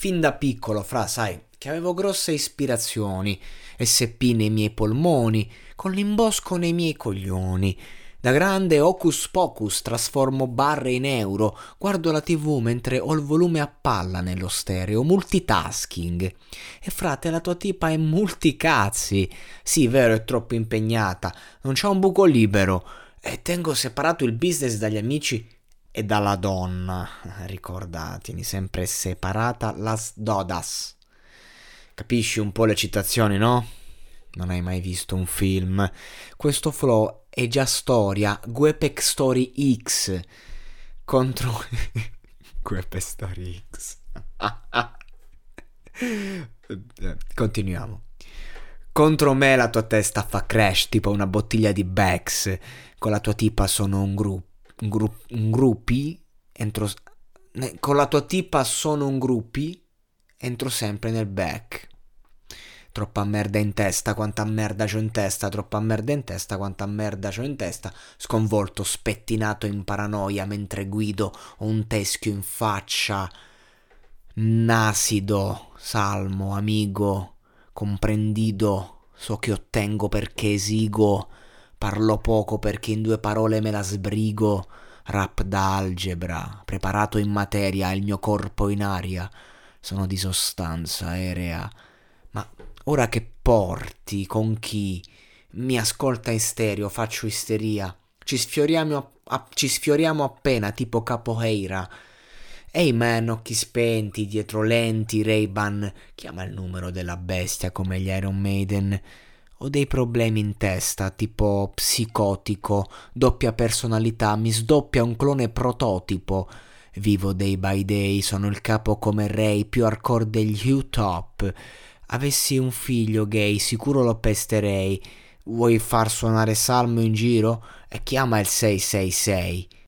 Fin da piccolo, fra, sai, che avevo grosse ispirazioni, SP nei miei polmoni, con l'imbosco nei miei coglioni. Da grande hocus pocus trasformo barre in euro, guardo la tv mentre ho il volume a palla nello stereo, multitasking. E frate, la tua tipa è multicazzi. Sì, vero, è troppo impegnata, non c'è un buco libero. E tengo separato il business dagli amici e dalla donna. Ricorda, tieni sempre separata las dodas. Capisci un po' le citazioni, no? Non hai mai visto un film. Questo flow è già storia. Guepec Story X contro Guepec Story X. Continuiamo. Contro me la tua testa fa crash tipo una bottiglia di Bex. Con la tua tipa sono un gruppo un gruppi, entro, con la tua tipa sono un gruppi, entro sempre nel back. Troppa merda in testa, quanta merda c'ho in testa, troppa merda in testa, quanta merda c'ho in testa. Sconvolto, spettinato in paranoia mentre guido, ho un teschio in faccia. Nasido, salmo, amigo, comprendido, so che ottengo perché esigo Parlo poco perché in due parole me la sbrigo. Rap da algebra, preparato in materia, il mio corpo in aria. Sono di sostanza aerea. Ma ora che porti, con chi? Mi ascolta in stereo, faccio isteria. Ci sfioriamo, a, ci sfioriamo appena, tipo capoeira. Ehi man, occhi spenti, dietro lenti, Ray-Ban. Chiama il numero della bestia come gli Iron Maiden. Ho dei problemi in testa, tipo psicotico, doppia personalità, mi sdoppia un clone prototipo. Vivo day by day, sono il capo come Ray, più hardcore degli U-Top. Avessi un figlio gay, sicuro lo pesterei. Vuoi far suonare salmo in giro? E chiama il 666.